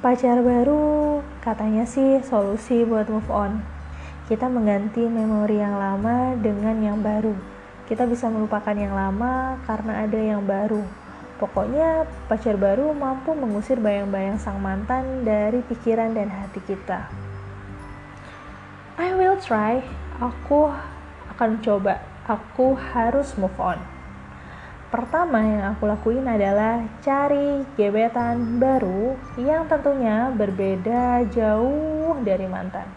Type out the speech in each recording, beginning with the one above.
Pacar baru katanya sih solusi buat move on. Kita mengganti memori yang lama dengan yang baru. Kita bisa melupakan yang lama karena ada yang baru. Pokoknya pacar baru mampu mengusir bayang-bayang sang mantan dari pikiran dan hati kita. I will try. Aku akan coba. Aku harus move on. Pertama yang aku lakuin adalah cari gebetan baru yang tentunya berbeda jauh dari mantan.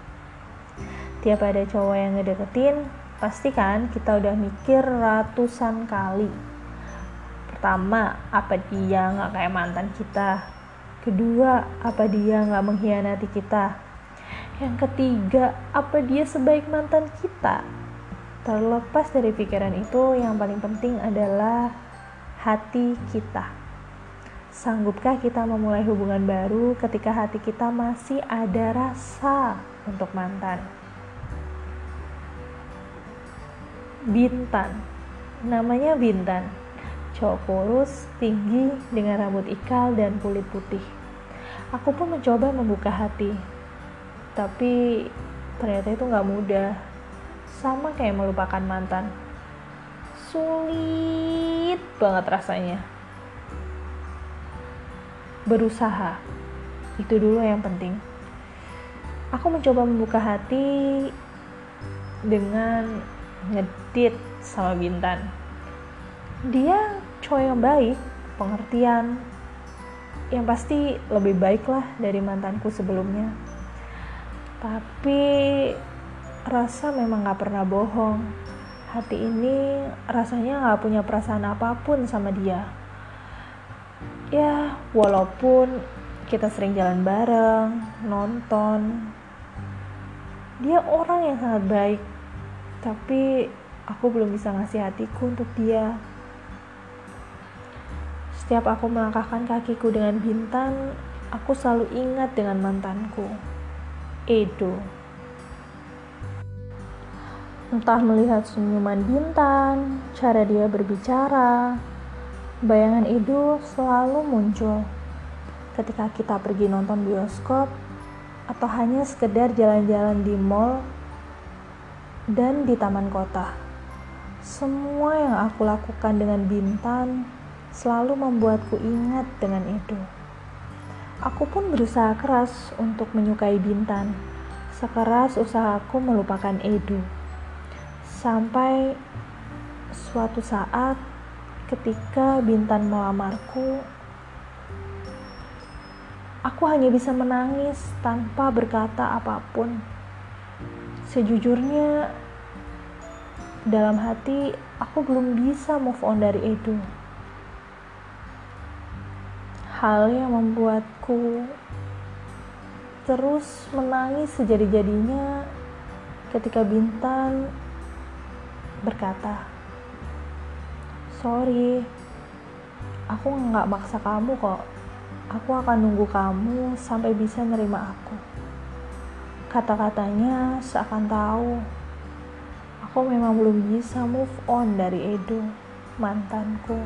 Tiap ada cowok yang ngedeketin, pastikan kita udah mikir ratusan kali. Pertama, apa dia nggak kayak mantan kita? Kedua, apa dia nggak mengkhianati kita? Yang ketiga, apa dia sebaik mantan kita? Terlepas dari pikiran itu, yang paling penting adalah hati kita. Sanggupkah kita memulai hubungan baru ketika hati kita masih ada rasa untuk mantan? Bintan, namanya Bintan, cowok kurus, tinggi, dengan rambut ikal dan kulit putih. Aku pun mencoba membuka hati, tapi ternyata itu nggak mudah sama kayak melupakan mantan. Sulit banget rasanya. Berusaha, itu dulu yang penting. Aku mencoba membuka hati dengan ngedit sama Bintan. Dia cowok yang baik, pengertian, yang pasti lebih baik lah dari mantanku sebelumnya. Tapi rasa memang gak pernah bohong. Hati ini rasanya gak punya perasaan apa pun sama dia. Ya, walaupun kita sering jalan bareng, nonton. Dia orang yang sangat baik, tapi aku belum bisa ngasih hatiku untuk dia. Setiap aku melangkahkan kakiku dengan bintang, aku selalu ingat dengan mantanku, Edo. Entah melihat senyuman bintang, cara dia berbicara, bayangan itu selalu muncul ketika kita pergi nonton bioskop atau hanya sekedar jalan-jalan di mall dan di taman kota. Semua yang aku lakukan dengan bintang selalu membuatku ingat dengan itu. Aku pun berusaha keras untuk menyukai Bintan, sekeras usahaku melupakan Edu. Sampai suatu saat ketika Bintan melamarku, aku hanya bisa menangis tanpa berkata apa pun. Sejujurnya, dalam hati aku belum bisa move on dari Edo. Hal yang membuatku terus menangis sejadi-jadinya ketika Bintan berkata, "Sorry, aku nggak maksa kamu kok. Aku akan nunggu kamu sampai bisa nerima aku." Kata-katanya seakan tahu aku memang belum bisa move on dari Edo, mantanku.